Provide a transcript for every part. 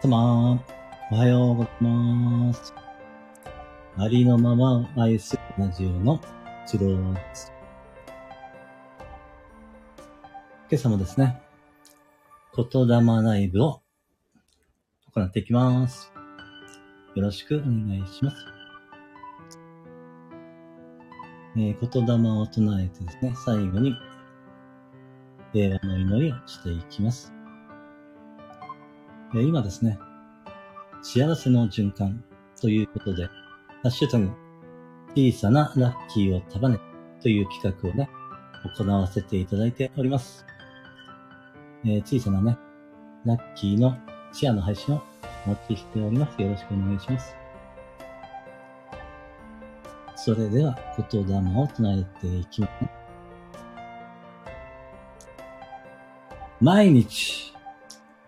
様、おはようございます。ありのままを愛するラジオの一郎です。今朝もですね、言霊ライブを行っていきます。よろしくお願いします。えー、言霊を唱えてですね、最後に平和の祈りをしていきます。え今ですね、幸せの循環ということで、ハッシュタグ、小さなラッキーを束ねという企画をね、行わせていただいております。えー、小さなね、ラッキーのシェアの配信をお待ちしております。よろしくお願いします。それでは、言霊を唱えていきます、毎日、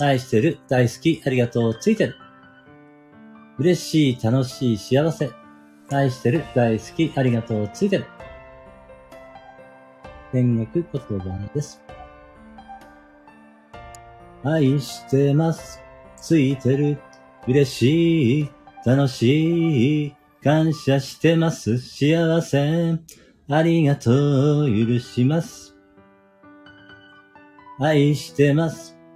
愛してる、大好き、ありがとう、ついてる。嬉しい、楽しい、幸せ。愛してる、大好き、ありがとう、ついてる。天国言葉です。愛してます。ついてる。嬉しい。楽しい。感謝してます。幸せ。ありがとう。許します。愛してます。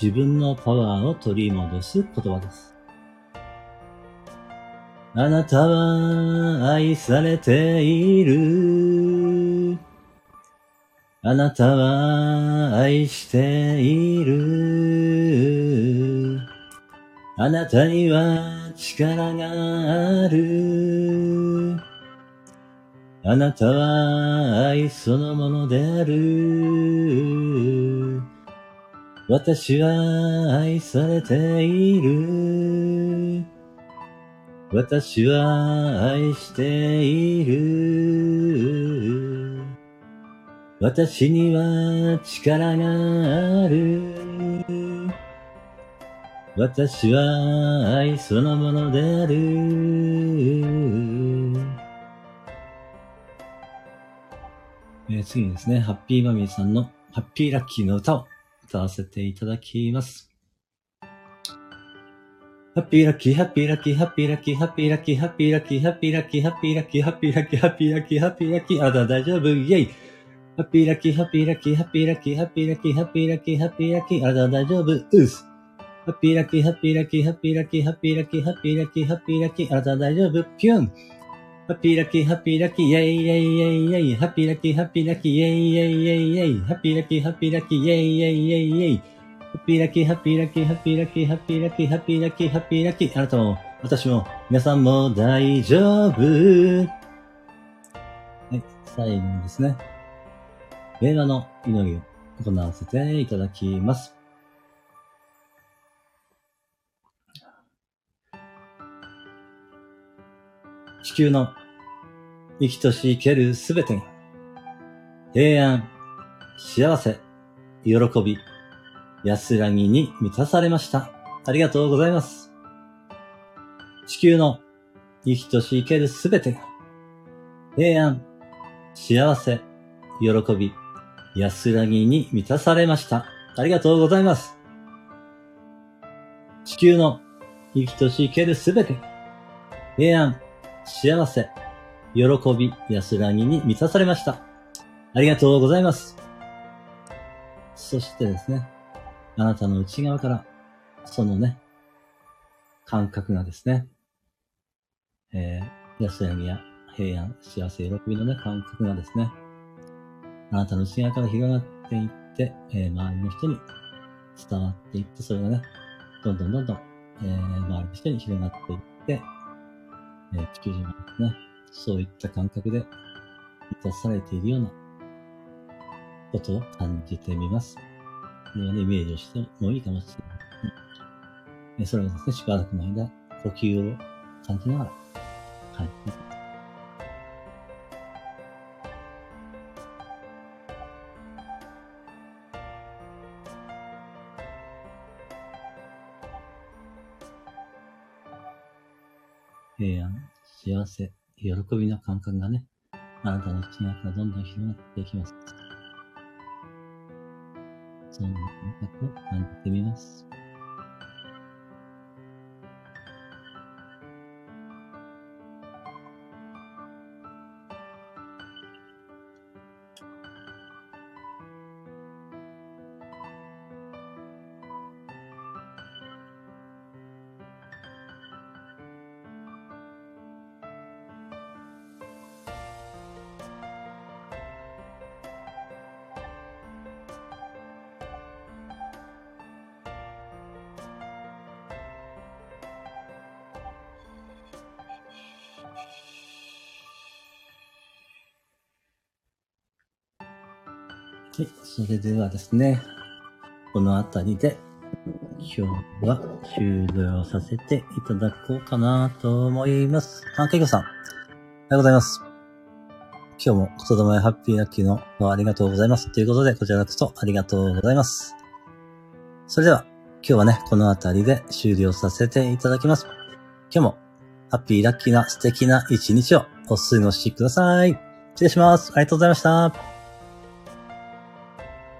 自分のパワーを取り戻す言葉です。あなたは愛されている。あなたは愛している。あなたには力がある。あなたは愛そのものである。私は愛されている。私は愛している。私には力がある。私は愛そのものである。えー、次ですね、ハッピーマミーさんのハッピーラッキーの歌を歌わせていただきます。ハッピーラッキー、ハッピーラッキー、ハッピーラッキー、ハッピーラッキー、ハッピーラッキー、ハッピーラッキー、ハッピーラッキー、ハッピーラッキー、ハッピーラッキー、ハッピーラッキー、あだ大丈夫、イェイ。ハッピーラッキー、ハッピーラッキー、ハッピーラッキー、ハッピーラッキー、ハッピーラッキー、ハッピーラッキー、あだ大丈夫、うっす。ハッピーラッキー、ハッピーラッキー、ハッピーラッキー、ハッピーラッキー、ハッピーラッキー、ハッピーラッキー、あだ大丈夫、ピュン。ハッピーラッキー、ハッピーラッキー、イェイイェイイェイイェイ、ハッピーラッキー、ハッピーラッキー、イェイイェイイェイイェイ、ハッピーラッキー、ハッピーラッキー、イェイイェイイェイイェイ、ハッピーラッキー、ハッピーラッキー、ハッピーラッキー、ハッピーラッキー、ハッピーラッキー、ハッピーラッキー、あなたも、私も、皆さんも大丈夫。はい、最後にですね、平和の祈りを行わせていただきます。地球の生きとし生けるすべてが、平安、幸せ、喜び、安らぎに満たされました。ありがとうございます。地球の生きとし生けるすべてが、平安、幸せ、喜び、安らぎに満たされました。ありがとうございます。地球の生きとし生けるすべて、平安、幸せ、喜び、安らぎに満たされました。ありがとうございます。そしてですね、あなたの内側から、そのね、感覚がですね、えー、安らぎや平安、幸せ、喜びのね、感覚がですね、あなたの内側から広がっていって、えー、周りの人に伝わっていって、それがね、どんどんどんどん、えー、周りの人に広がっていって、えー、地球人はですね、そういった感覚で満たされているようなことを感じてみます。これはね、イメージをしてもいいかもしれない。それをですね、しばらくの間、呼吸を感じながら感じ平安、幸せ、喜びの感覚がね、あなたの内側からどんどん広がっていきます。そんな感覚を感じてみます。はい。それではですね、このあたりで、今日は終了させていただこうかなと思います。あ、けいこさん。おはようございます。今日も言霊やハッピーラッキーのありがとうございます。ということで、こちらこそありがとうございます。それでは、今日はね、このあたりで終了させていただきます。今日も、ハッピーラッキーな素敵な一日をお過ごしください。失礼します。ありがとうございました。